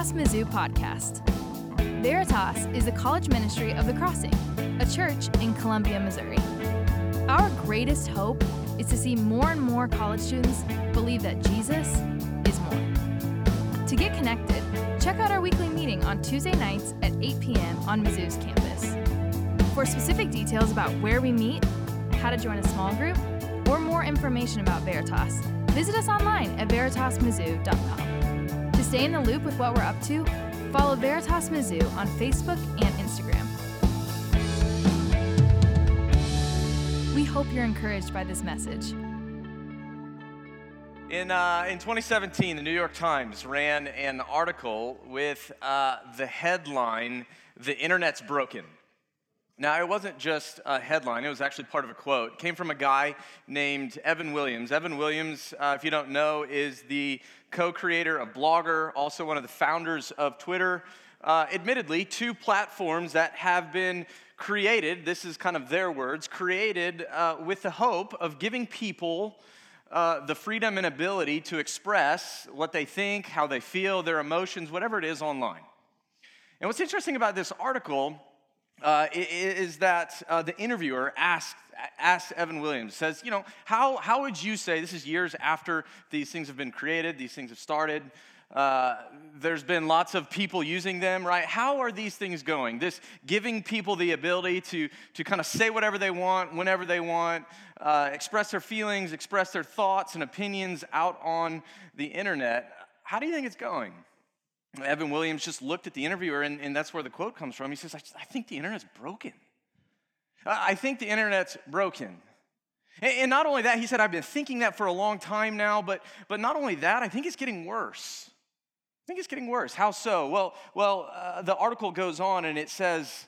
Veritas Mizzou podcast. Veritas is the college ministry of the Crossing, a church in Columbia, Missouri. Our greatest hope is to see more and more college students believe that Jesus is more. To get connected, check out our weekly meeting on Tuesday nights at 8 p.m. on Mizzou's campus. For specific details about where we meet, how to join a small group, or more information about Veritas, visit us online at veritasmizzou.com. Stay in the loop with what we're up to, follow Veritas Mizzou on Facebook and Instagram. We hope you're encouraged by this message. In, uh, in 2017, the New York Times ran an article with uh, the headline, The Internet's Broken. Now, it wasn't just a headline, it was actually part of a quote. It came from a guy named Evan Williams. Evan Williams, uh, if you don't know, is the co creator of Blogger, also one of the founders of Twitter. Uh, admittedly, two platforms that have been created, this is kind of their words, created uh, with the hope of giving people uh, the freedom and ability to express what they think, how they feel, their emotions, whatever it is online. And what's interesting about this article uh, is that uh, the interviewer asked, asked Evan Williams, says, you know, how, how would you say, this is years after these things have been created, these things have started, uh, there's been lots of people using them, right? How are these things going? This giving people the ability to, to kind of say whatever they want, whenever they want, uh, express their feelings, express their thoughts and opinions out on the internet. How do you think it's going? Evan Williams just looked at the interviewer, and, and that's where the quote comes from. He says, I, I think the internet's broken. I think the internet's broken. And, and not only that, he said, I've been thinking that for a long time now, but, but not only that, I think it's getting worse. I think it's getting worse. How so? Well, well, uh, the article goes on and it says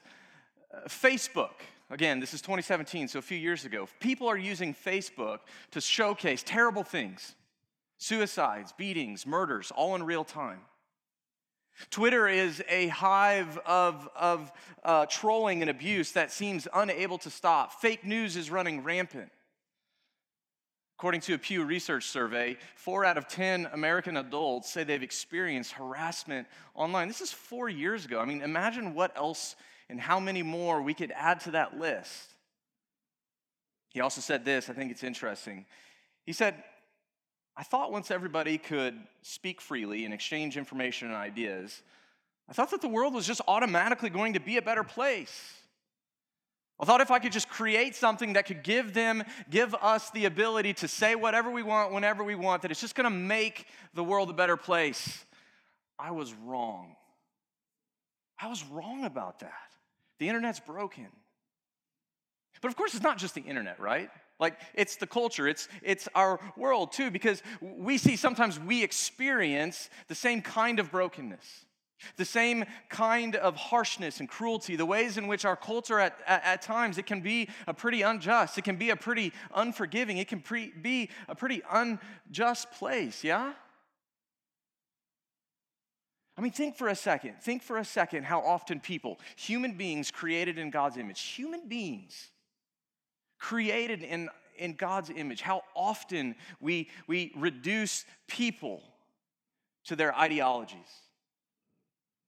uh, Facebook. Again, this is 2017, so a few years ago. People are using Facebook to showcase terrible things suicides, beatings, murders, all in real time. Twitter is a hive of, of uh, trolling and abuse that seems unable to stop. Fake news is running rampant. According to a Pew Research survey, four out of 10 American adults say they've experienced harassment online. This is four years ago. I mean, imagine what else and how many more we could add to that list. He also said this, I think it's interesting. He said, I thought once everybody could speak freely and exchange information and ideas, I thought that the world was just automatically going to be a better place. I thought if I could just create something that could give them, give us the ability to say whatever we want, whenever we want, that it's just gonna make the world a better place. I was wrong. I was wrong about that. The internet's broken. But of course, it's not just the internet, right? Like it's the culture, it's it's our world too, because we see sometimes we experience the same kind of brokenness. The same kind of harshness and cruelty, the ways in which our culture at, at, at times, it can be a pretty unjust, it can be a pretty unforgiving, it can pre, be a pretty unjust place, yeah? I mean, think for a second. Think for a second how often people, human beings created in God's image, human beings created in, in God's image, how often we, we reduce people to their ideologies.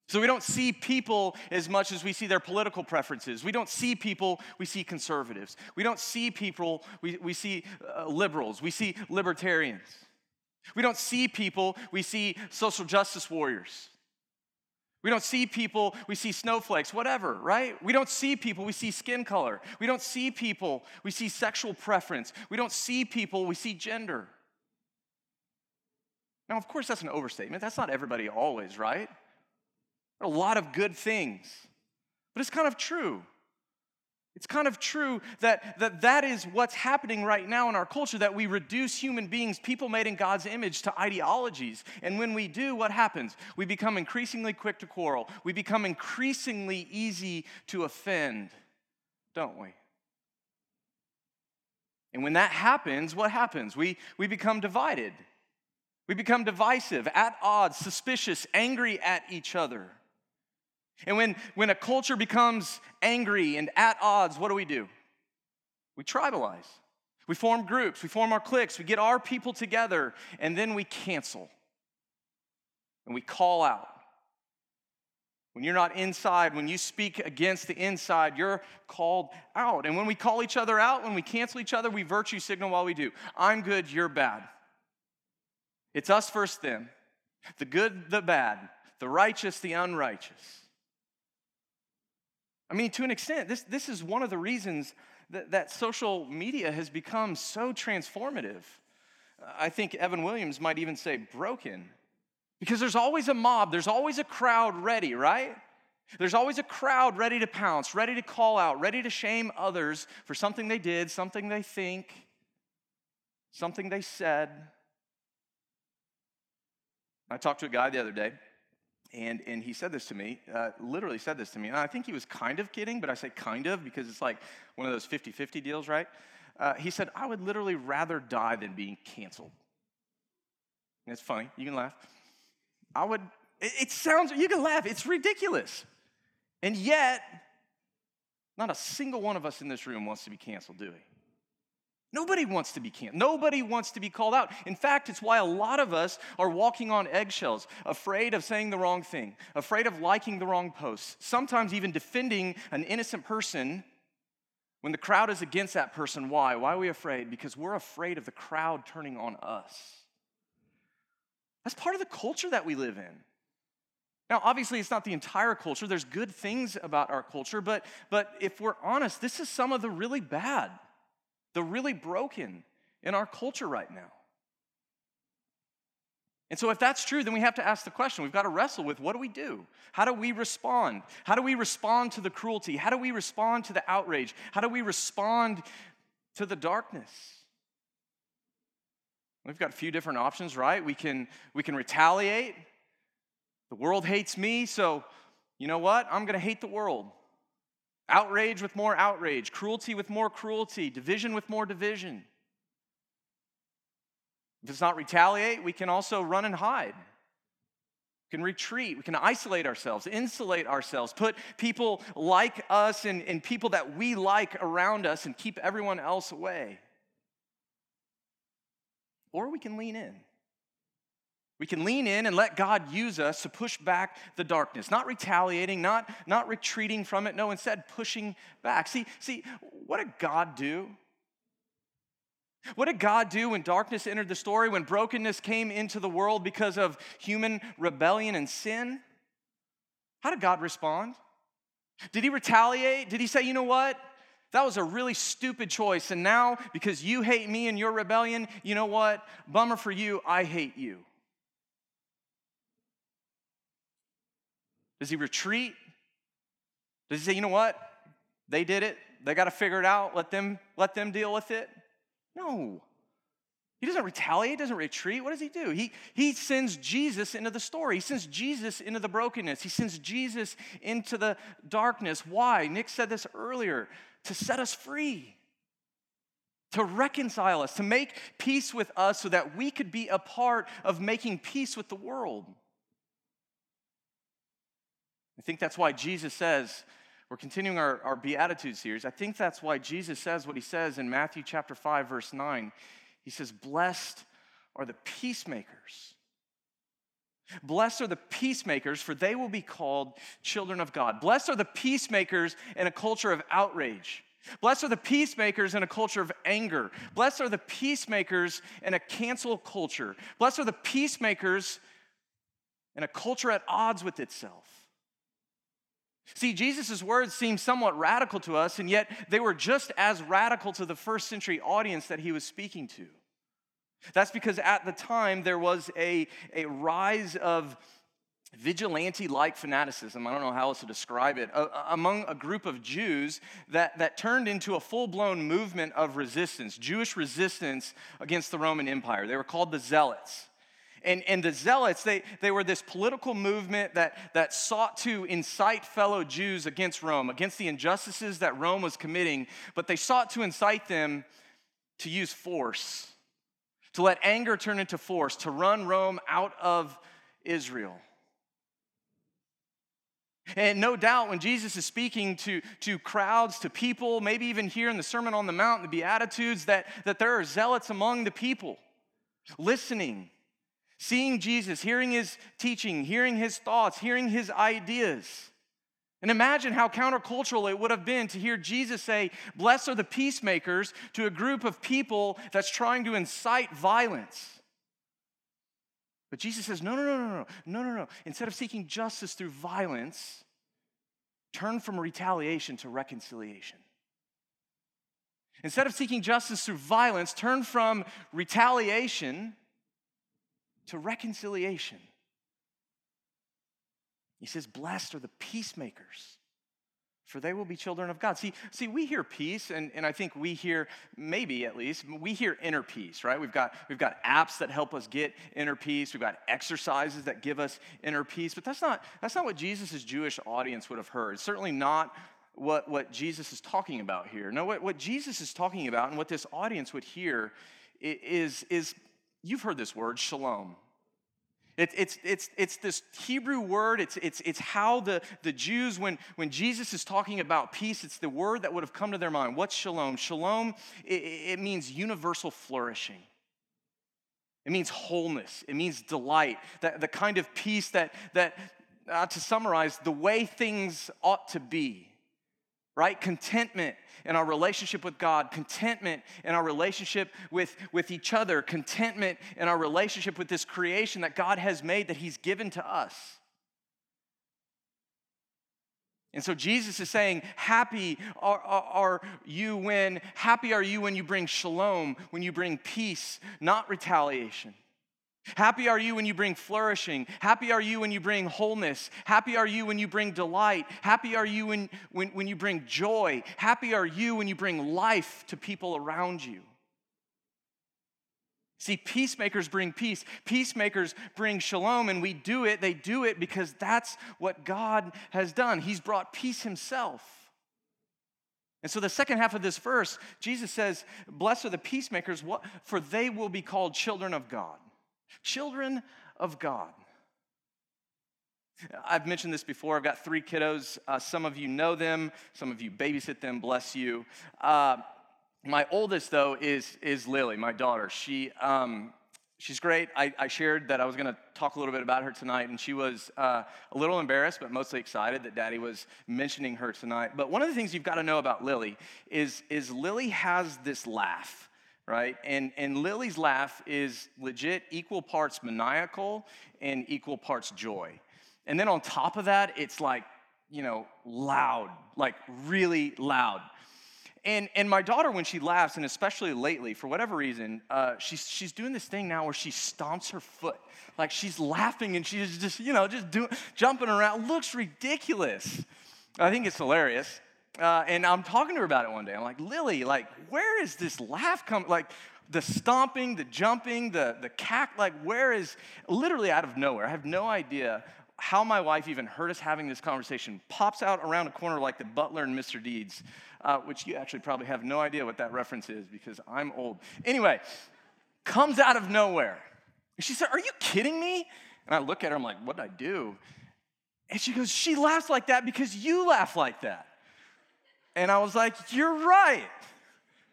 So we don't see people as much as we see their political preferences. We don't see people, we see conservatives. We don't see people, we, we see uh, liberals. We see libertarians. We don't see people, we see social justice warriors. We don't see people, we see snowflakes, whatever, right? We don't see people, we see skin color. We don't see people, we see sexual preference. We don't see people, we see gender. Now, of course, that's an overstatement. That's not everybody always, right? There are A lot of good things, but it's kind of true. It's kind of true that, that that is what's happening right now in our culture, that we reduce human beings, people made in God's image, to ideologies. And when we do, what happens? We become increasingly quick to quarrel. We become increasingly easy to offend, don't we? And when that happens, what happens? We, we become divided. We become divisive, at odds, suspicious, angry at each other. And when, when a culture becomes angry and at odds, what do we do? We tribalize. We form groups, we form our cliques, we get our people together, and then we cancel. And we call out. When you're not inside, when you speak against the inside, you're called out. And when we call each other out, when we cancel each other, we virtue signal while we do. I'm good, you're bad. It's us first, them. The good, the bad, the righteous, the unrighteous. I mean, to an extent, this, this is one of the reasons that, that social media has become so transformative. I think Evan Williams might even say broken. Because there's always a mob, there's always a crowd ready, right? There's always a crowd ready to pounce, ready to call out, ready to shame others for something they did, something they think, something they said. I talked to a guy the other day, and, and he said this to me, uh, literally said this to me. And I think he was kind of kidding, but I say kind of because it's like one of those 50 50 deals, right? Uh, he said, I would literally rather die than being canceled. And it's funny, you can laugh. I would, it, it sounds, you can laugh, it's ridiculous. And yet, not a single one of us in this room wants to be canceled, do we? Nobody wants to be canceled. Nobody wants to be called out. In fact, it's why a lot of us are walking on eggshells, afraid of saying the wrong thing, afraid of liking the wrong post, sometimes even defending an innocent person when the crowd is against that person. Why? Why are we afraid? Because we're afraid of the crowd turning on us. That's part of the culture that we live in. Now, obviously, it's not the entire culture. There's good things about our culture, but, but if we're honest, this is some of the really bad, the really broken in our culture right now. And so, if that's true, then we have to ask the question. We've got to wrestle with what do we do? How do we respond? How do we respond to the cruelty? How do we respond to the outrage? How do we respond to the darkness? We've got a few different options, right? We can, we can retaliate. The world hates me, so you know what? I'm going to hate the world. Outrage with more outrage, cruelty with more cruelty, division with more division. If it's not retaliate, we can also run and hide. We can retreat. We can isolate ourselves, insulate ourselves, put people like us and, and people that we like around us and keep everyone else away. Or we can lean in. We can lean in and let God use us to push back the darkness, not retaliating, not, not retreating from it, no, instead pushing back. See, see, what did God do? What did God do when darkness entered the story, when brokenness came into the world because of human rebellion and sin? How did God respond? Did he retaliate? Did he say, you know what? That was a really stupid choice. And now, because you hate me and your rebellion, you know what? Bummer for you, I hate you. Does he retreat? Does he say, you know what? They did it. They got to figure it out. Let them, let them deal with it. No. He doesn't retaliate, doesn't retreat. What does he do? He, he sends Jesus into the story. He sends Jesus into the brokenness. He sends Jesus into the darkness. Why? Nick said this earlier to set us free, to reconcile us, to make peace with us so that we could be a part of making peace with the world. I think that's why Jesus says, we're continuing our, our Beatitude series. I think that's why Jesus says what he says in Matthew chapter 5, verse 9. He says, Blessed are the peacemakers. Blessed are the peacemakers, for they will be called children of God. Blessed are the peacemakers in a culture of outrage. Blessed are the peacemakers in a culture of anger. Blessed are the peacemakers in a cancel culture. Blessed are the peacemakers in a culture at odds with itself. See, Jesus' words seem somewhat radical to us, and yet they were just as radical to the first century audience that he was speaking to. That's because at the time there was a, a rise of vigilante like fanaticism, I don't know how else to describe it, uh, among a group of Jews that, that turned into a full blown movement of resistance, Jewish resistance against the Roman Empire. They were called the Zealots. And, and the Zealots, they, they were this political movement that, that sought to incite fellow Jews against Rome, against the injustices that Rome was committing, but they sought to incite them to use force to let anger turn into force, to run Rome out of Israel. And no doubt, when Jesus is speaking to, to crowds, to people, maybe even here in the Sermon on the Mount, the Beatitudes, that, that there are zealots among the people listening. Seeing Jesus, hearing his teaching, hearing his thoughts, hearing his ideas. And imagine how countercultural it would have been to hear Jesus say, Blessed are the peacemakers to a group of people that's trying to incite violence. But Jesus says, No, no, no, no, no, no, no, no. Instead of seeking justice through violence, turn from retaliation to reconciliation. Instead of seeking justice through violence, turn from retaliation to reconciliation. He says, Blessed are the peacemakers, for they will be children of God. See, see we hear peace, and, and I think we hear, maybe at least, we hear inner peace, right? We've got, we've got apps that help us get inner peace, we've got exercises that give us inner peace, but that's not, that's not what Jesus' Jewish audience would have heard. It's certainly not what, what Jesus is talking about here. No, what, what Jesus is talking about and what this audience would hear is, is you've heard this word, shalom. It, it's, it's, it's this Hebrew word, it's, it's, it's how the, the Jews, when, when Jesus is talking about peace, it's the word that would have come to their mind. What's shalom? Shalom, it, it means universal flourishing. It means wholeness. It means delight. That, the kind of peace that, that uh, to summarize, the way things ought to be right? Contentment in our relationship with God, contentment in our relationship with, with each other, contentment in our relationship with this creation that God has made that He's given to us. And so Jesus is saying, Happy are, are, are, you when, happy are you when you bring shalom, when you bring peace, not retaliation. Happy are you when you bring flourishing. Happy are you when you bring wholeness. Happy are you when you bring delight. Happy are you when, when, when you bring joy. Happy are you when you bring life to people around you. See, peacemakers bring peace. Peacemakers bring shalom, and we do it. They do it because that's what God has done. He's brought peace himself. And so, the second half of this verse, Jesus says, Blessed are the peacemakers, for they will be called children of God. Children of God. I've mentioned this before. I've got three kiddos. Uh, some of you know them, some of you babysit them, bless you. Uh, my oldest, though, is, is Lily, my daughter. She, um, she's great. I, I, shared that I was going to talk a little bit about her tonight, and she was uh, a little embarrassed, but mostly excited that Daddy was mentioning her tonight. But one of the things you've got to know about Lily is, is Lily has this laugh right? And, and Lily's laugh is legit equal parts maniacal and equal parts joy. And then on top of that, it's like, you know, loud, like really loud. And, and my daughter, when she laughs, and especially lately, for whatever reason, uh, she's, she's doing this thing now where she stomps her foot. Like she's laughing and she's just, you know, just doing, jumping around. Looks ridiculous. I think it's hilarious. Uh, and I'm talking to her about it one day. I'm like, Lily, like, where is this laugh coming? Like, the stomping, the jumping, the, the cack, like, where is, literally out of nowhere. I have no idea how my wife even heard us having this conversation. Pops out around a corner like the butler in Mr. Deeds, uh, which you actually probably have no idea what that reference is because I'm old. Anyway, comes out of nowhere. And she said, Are you kidding me? And I look at her, I'm like, What did I do? And she goes, She laughs like that because you laugh like that. And I was like, You're right.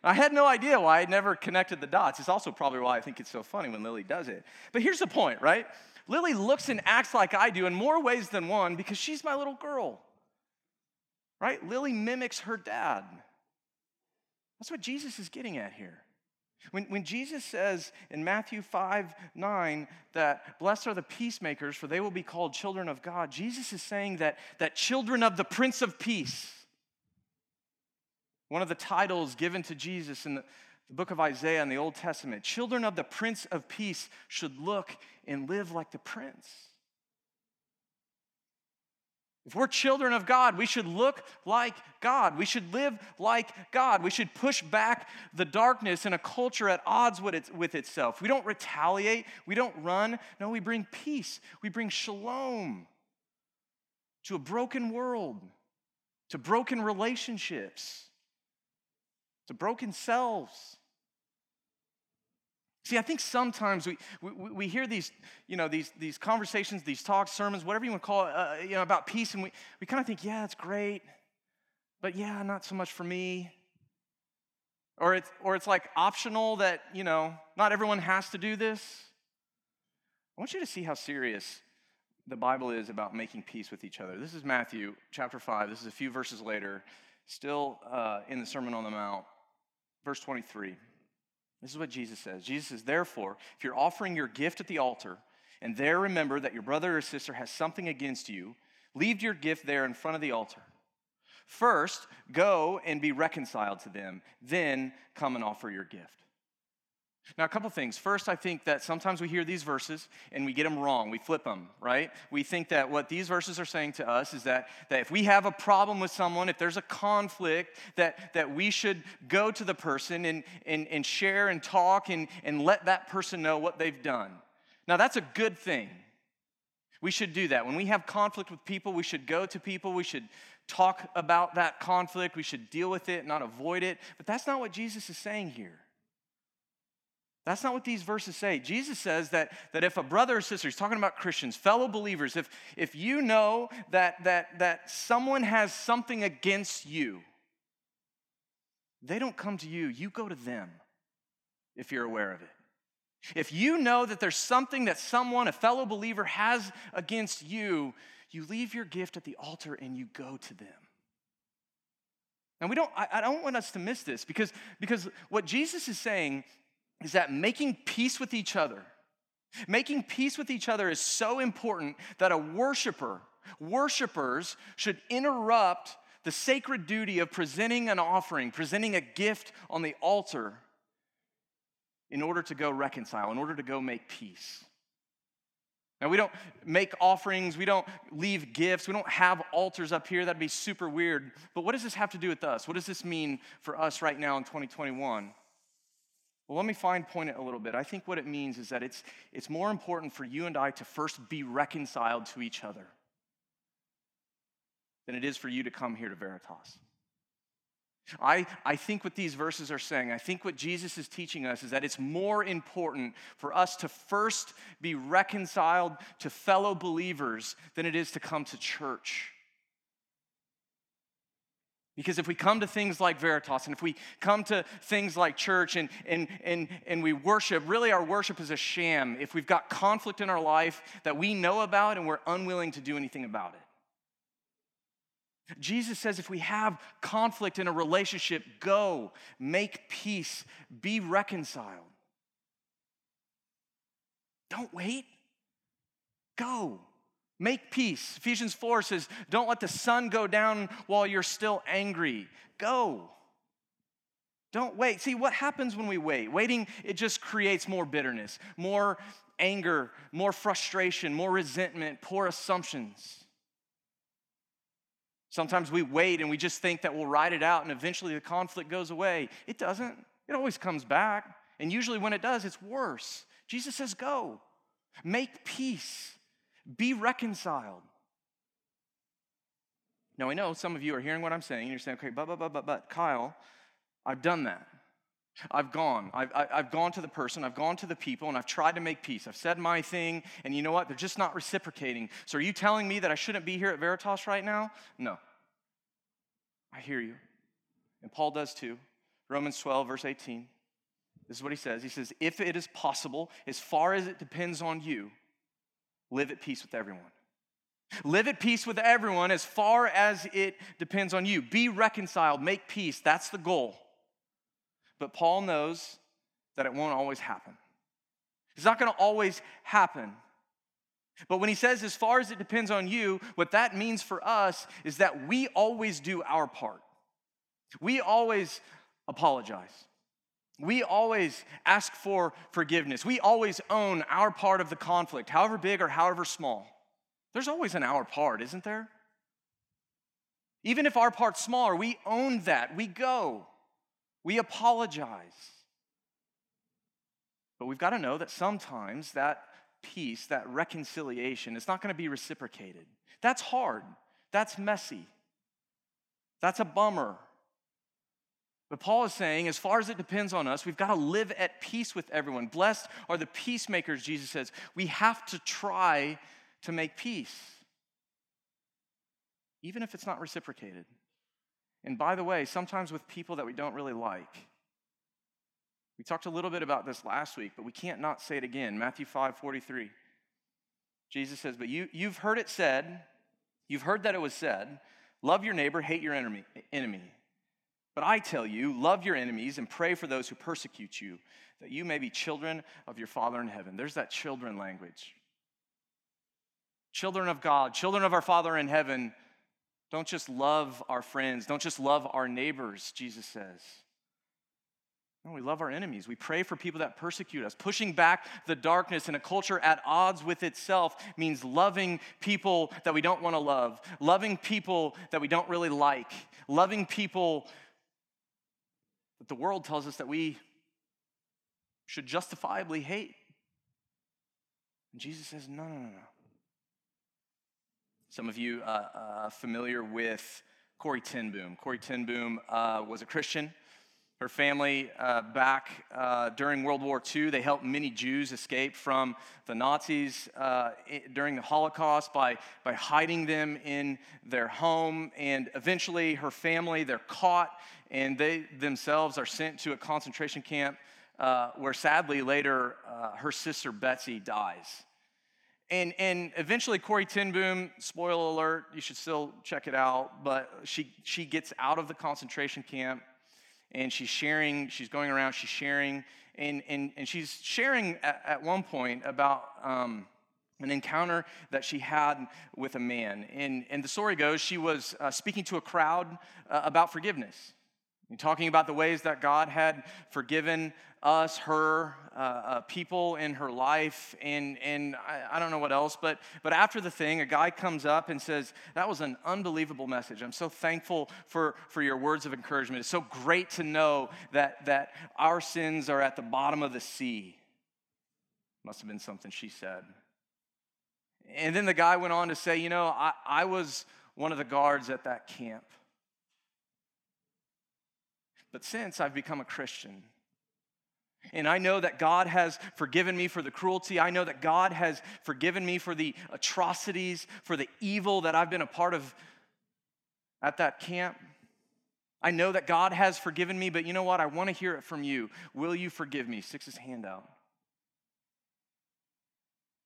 I had no idea why I'd never connected the dots. It's also probably why I think it's so funny when Lily does it. But here's the point, right? Lily looks and acts like I do in more ways than one because she's my little girl. Right? Lily mimics her dad. That's what Jesus is getting at here. When, when Jesus says in Matthew 5 9 that blessed are the peacemakers, for they will be called children of God, Jesus is saying that, that children of the Prince of Peace, one of the titles given to Jesus in the, the book of Isaiah in the Old Testament. Children of the Prince of Peace should look and live like the Prince. If we're children of God, we should look like God. We should live like God. We should push back the darkness in a culture at odds with, it, with itself. We don't retaliate, we don't run. No, we bring peace, we bring shalom to a broken world, to broken relationships to broken selves. See, I think sometimes we, we, we, hear these, you know, these, these conversations, these talks, sermons, whatever you want to call it, uh, you know, about peace, and we, we kind of think, yeah, it's great, but yeah, not so much for me. Or it's, or it's like optional that, you know, not everyone has to do this. I want you to see how serious the Bible is about making peace with each other. This is Matthew chapter 5. This is a few verses later, still uh, in the Sermon on the Mount, verse 23. This is what Jesus says Jesus says, Therefore, if you're offering your gift at the altar, and there remember that your brother or sister has something against you, leave your gift there in front of the altar. First, go and be reconciled to them, then come and offer your gift. Now, a couple things. First, I think that sometimes we hear these verses and we get them wrong. We flip them, right? We think that what these verses are saying to us is that, that if we have a problem with someone, if there's a conflict, that, that we should go to the person and, and, and share and talk and, and let that person know what they've done. Now, that's a good thing. We should do that. When we have conflict with people, we should go to people. We should talk about that conflict. We should deal with it, not avoid it. But that's not what Jesus is saying here. That's not what these verses say. Jesus says that, that if a brother or sister, he's talking about Christians, fellow believers, if, if you know that, that, that someone has something against you, they don't come to you, you go to them if you're aware of it. If you know that there's something that someone, a fellow believer, has against you, you leave your gift at the altar and you go to them. And we don't, I, I don't want us to miss this because, because what Jesus is saying is that making peace with each other, making peace with each other is so important that a worshiper, worshipers should interrupt the sacred duty of presenting an offering, presenting a gift on the altar in order to go reconcile, in order to go make peace. Now, we don't make offerings, we don't leave gifts, we don't have altars up here. That'd be super weird. But what does this have to do with us? What does this mean for us right now in 2021? Well, let me fine point it a little bit. I think what it means is that it's, it's more important for you and I to first be reconciled to each other than it is for you to come here to Veritas. I, I think what these verses are saying, I think what Jesus is teaching us is that it's more important for us to first be reconciled to fellow believers than it is to come to church. Because if we come to things like Veritas and if we come to things like church and, and, and, and we worship, really our worship is a sham if we've got conflict in our life that we know about and we're unwilling to do anything about it. Jesus says if we have conflict in a relationship, go, make peace, be reconciled. Don't wait, go. Make peace. Ephesians 4 says, Don't let the sun go down while you're still angry. Go. Don't wait. See, what happens when we wait? Waiting, it just creates more bitterness, more anger, more frustration, more resentment, poor assumptions. Sometimes we wait and we just think that we'll ride it out and eventually the conflict goes away. It doesn't, it always comes back. And usually when it does, it's worse. Jesus says, Go, make peace. Be reconciled. Now, I know some of you are hearing what I'm saying. You're saying, okay, but, but, but, but, but, Kyle, I've done that. I've gone. I've, I've gone to the person, I've gone to the people, and I've tried to make peace. I've said my thing, and you know what? They're just not reciprocating. So are you telling me that I shouldn't be here at Veritas right now? No. I hear you. And Paul does too. Romans 12, verse 18. This is what he says. He says, If it is possible, as far as it depends on you, live at peace with everyone. Live at peace with everyone as far as it depends on you. Be reconciled, make peace. That's the goal. But Paul knows that it won't always happen. It's not going to always happen. But when he says, as far as it depends on you, what that means for us is that we always do our part. We always apologize. We always ask for forgiveness. We always own our part of the conflict, however big or however small. There's always an our part, isn't there? Even if our part's smaller, we own that. We go. We apologize. But we've got to know that sometimes that peace, that reconciliation, is not going to be reciprocated. That's hard. That's messy. That's a bummer. But Paul is saying, as far as it depends on us, we've got to live at peace with everyone. Blessed are the peacemakers, Jesus says. We have to try to make peace, even if it's not reciprocated. And by the way, sometimes with people that we don't really like. We talked a little bit about this last week, but we can't not say it again. Matthew 5 43. Jesus says, But you, you've heard it said, you've heard that it was said, love your neighbor, hate your enemy. enemy. But I tell you, love your enemies and pray for those who persecute you, that you may be children of your Father in heaven. There's that children language. Children of God, children of our Father in heaven, don't just love our friends, don't just love our neighbors, Jesus says. No, we love our enemies. We pray for people that persecute us. Pushing back the darkness in a culture at odds with itself means loving people that we don't want to love, loving people that we don't really like, loving people the world tells us that we should justifiably hate. And Jesus says, no, no, no, no. Some of you uh, uh, familiar with Corrie ten Boom. Corrie ten Boom uh, was a Christian. Her family, uh, back uh, during World War II, they helped many Jews escape from the Nazis uh, during the Holocaust by, by hiding them in their home. And eventually, her family, they're caught and they themselves are sent to a concentration camp where sadly later her sister Betsy dies. And, and eventually, Corrie ten Boom, spoiler alert, you should still check it out, but she, she gets out of the concentration camp and she's sharing, she's going around, she's sharing, and, and, and she's sharing at, at one point about um, an encounter that she had with a man. And, and the story goes she was uh, speaking to a crowd uh, about forgiveness talking about the ways that God had forgiven us, her, uh, uh, people in her life, and, and I, I, don't know what else. But, but after the thing, a guy comes up and says, That was an unbelievable message. I'm so thankful for, for your words of encouragement. It's so great to know that, that our sins are at the bottom of the sea. Must have been something she said. And then the guy went on to say, You know, I, I was one of the guards at that camp. But since I've become a Christian, and I know that God has forgiven me for the cruelty. I know that God has forgiven me for the atrocities, for the evil that I've been a part of at that camp. I know that God has forgiven me, but you know what? I want to hear it from you. Will you forgive me? Sticks his hand out.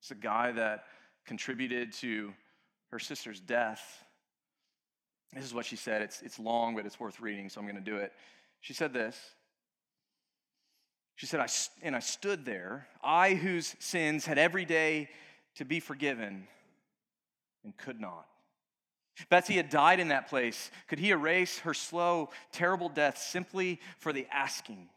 It's a guy that contributed to her sister's death. This is what she said. It's, it's long, but it's worth reading, so I'm going to do it. She said this. She said, I, and I stood there, I whose sins had every day to be forgiven and could not. Betsy had died in that place. Could he erase her slow, terrible death simply for the asking?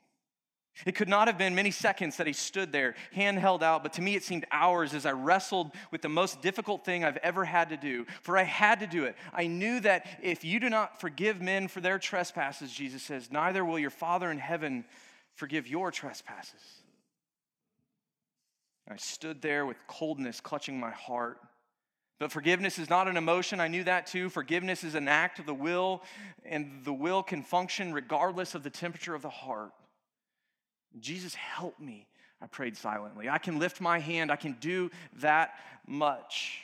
It could not have been many seconds that he stood there, hand held out, but to me it seemed hours as I wrestled with the most difficult thing I've ever had to do. For I had to do it. I knew that if you do not forgive men for their trespasses, Jesus says, neither will your Father in heaven forgive your trespasses. I stood there with coldness clutching my heart. But forgiveness is not an emotion. I knew that too. Forgiveness is an act of the will, and the will can function regardless of the temperature of the heart. Jesus, help me. I prayed silently. I can lift my hand, I can do that much.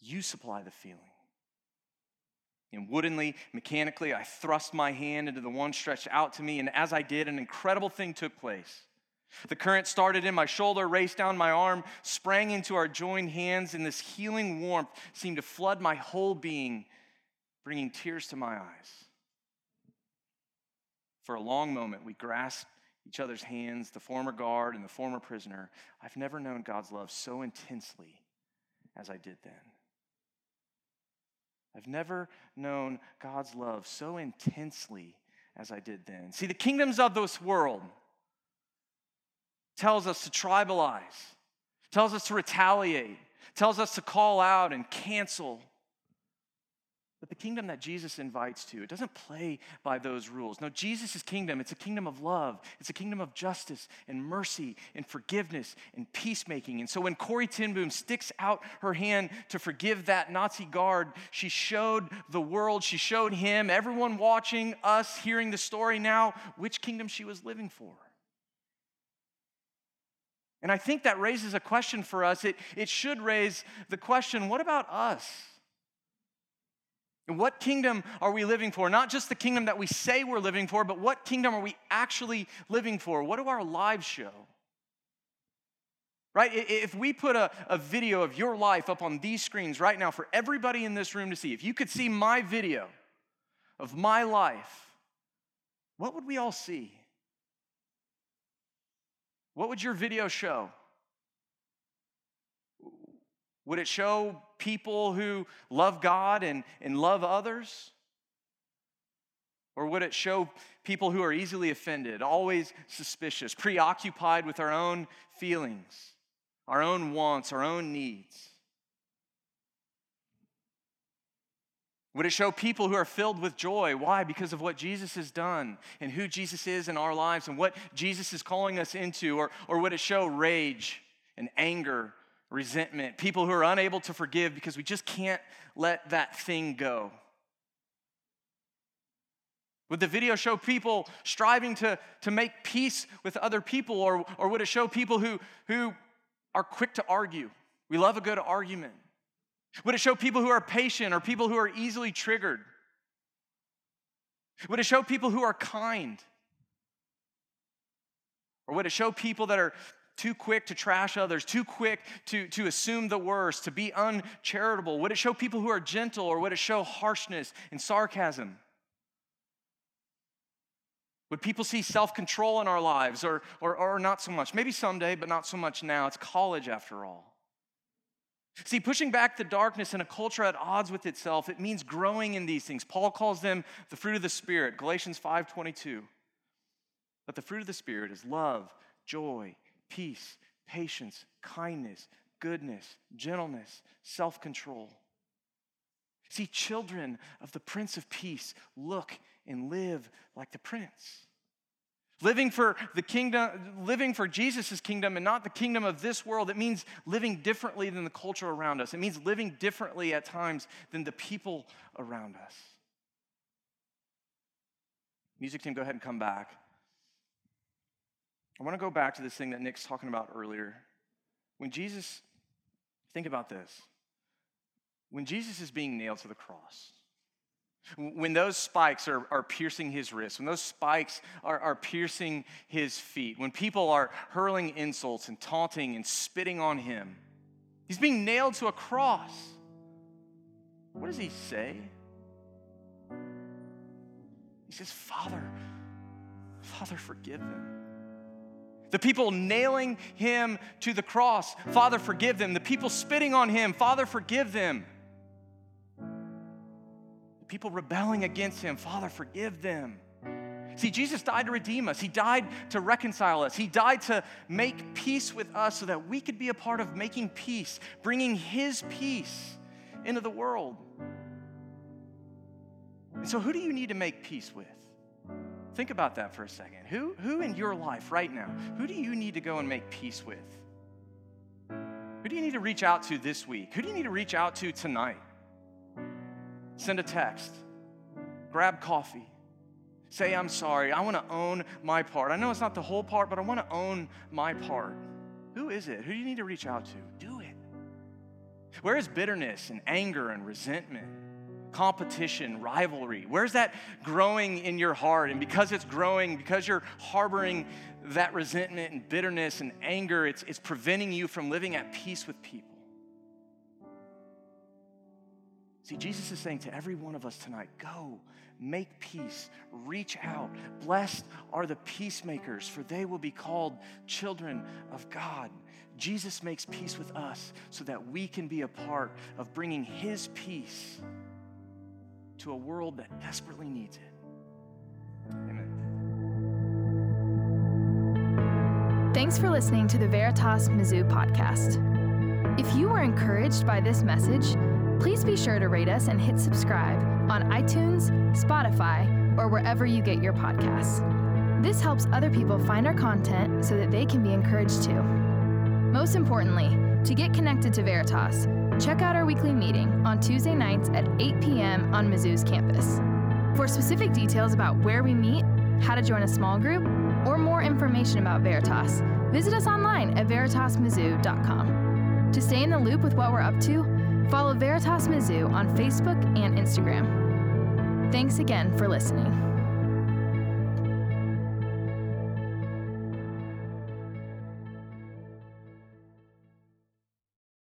You supply the feeling. And woodenly, mechanically, I thrust my hand into the one stretched out to me, and as I did, an incredible thing took place. The current started in my shoulder, raced down my arm, sprang into our joined hands, and this healing warmth seemed to flood my whole being, bringing tears to my eyes. For a long moment, we grasped each other's hands, the former guard and the former prisoner. I've never known God's love so intensely as I did then. I've never known God's love so intensely as I did then. See, the kingdoms of this world tells us to tribalize, tells us to retaliate, tells us to call out and cancel but the kingdom that Jesus invites to, it doesn't play by those rules. No, Jesus' kingdom, it's a kingdom of love. It's a kingdom of justice and mercy and forgiveness and peacemaking. And so when Corrie ten Boom sticks out her hand to forgive that Nazi guard, she showed the world, she showed him, everyone watching, us hearing the story now, which kingdom she was living for. And I think that raises a question for us. It, it should raise the question what about us? And what kingdom are we living for? Not just the kingdom that we say we're living for, but what kingdom are we actually living for? What do our lives show? Right? If we put a, a video of your life up on these screens right now for everybody in this room to see, if you could see my video of my life, what would we all see? What would your video show? Would it show people who love God and, and love others? Or would it show people who are easily offended, always suspicious, preoccupied with our own feelings, our own wants, our own needs? Would it show people who are filled with joy? Why? Because of what Jesus has done and who Jesus is in our lives and what Jesus is calling us into? Or, or would it show rage and anger, resentment, people who are unable to forgive because we just can't let that thing go? Would the video show people striving to, to make peace with other people, or, or would it show people who, who are quick to argue? We love a good argument. Would it show people who are patient or people who are easily triggered? Would it show people who are kind? Or would it show people that are too quick to trash others, too quick to, to assume the worst, to be uncharitable? Would it show people who are gentle or would it show harshness and sarcasm? Would people see self control in our lives or, or, or not so much? Maybe someday, but not so much now. It's college after all. See, pushing back the darkness in a culture at odds with itself, it means growing in these things. Paul calls them the fruit of the Spirit, Galatians 5:22. But the fruit of the Spirit is love, joy, peace, patience, kindness, goodness, gentleness, self-control. See, children of the Prince of Peace look and live like the Prince. Living for the kingdom, living for Jesus' kingdom and not the kingdom of this world, it means living differently than the culture around us. It means living differently at times than the people around us. Music team, go ahead and come back. I want to go back to this thing that Nick's talking about earlier. When Jesus, think about this. When Jesus is being nailed to the cross, when those spikes are, are piercing his wrists, when those spikes are, are piercing his feet, when people are hurling insults and taunting and spitting on him, he's being nailed to a cross. What does he say? He says, Father, Father, forgive them. The people nailing him to the cross, Father, forgive them. The people spitting on him, Father, forgive them The people rebelling against him. Father, forgive them. See, Jesus died to redeem us. He died to reconcile us. He died to make peace with us so that we could be a part of making peace, bringing His peace into the world. And so, who do you need to make peace with? Think about that for a second. Who, who in your life right now, who do you need to go and make peace with? Who do you need to reach out to this week? Who do you need to reach out to tonight? Send a text, grab coffee, say, I'm sorry. I want to own my part. I know it's not the whole part, but I want to own my part. Who is it? Who do you need to reach out to? Do it. Where is bitterness and anger and resentment? Competition, rivalry? Where's that growing in your heart? And because it's growing, because you're harboring that resentment and bitterness and anger, it's, it's preventing you from living at peace with people. See, Jesus is saying to every one of us tonight go, make peace, reach out. Blessed are the peacemakers, for they will be called children of God. Jesus makes peace with us so that we can be a part of bringing his peace to a world that desperately needs it. Amen. Thanks for listening to the Veritas Mizzou podcast. If you were encouraged by this message, Please be sure to rate us and hit subscribe on iTunes, Spotify, or wherever you get your podcasts. This helps other people find our content so that they can be encouraged too. Most importantly, to get connected to Veritas, check out our weekly meeting on Tuesday nights at 8 p.m. on Mizzou's campus. For specific details about where we meet, how to join a small group, or more information about Veritas, visit us online at veritasmizzou.com. To stay in the loop with what we're up to, Follow Veritas Mizzou on Facebook and Instagram. Thanks again for listening.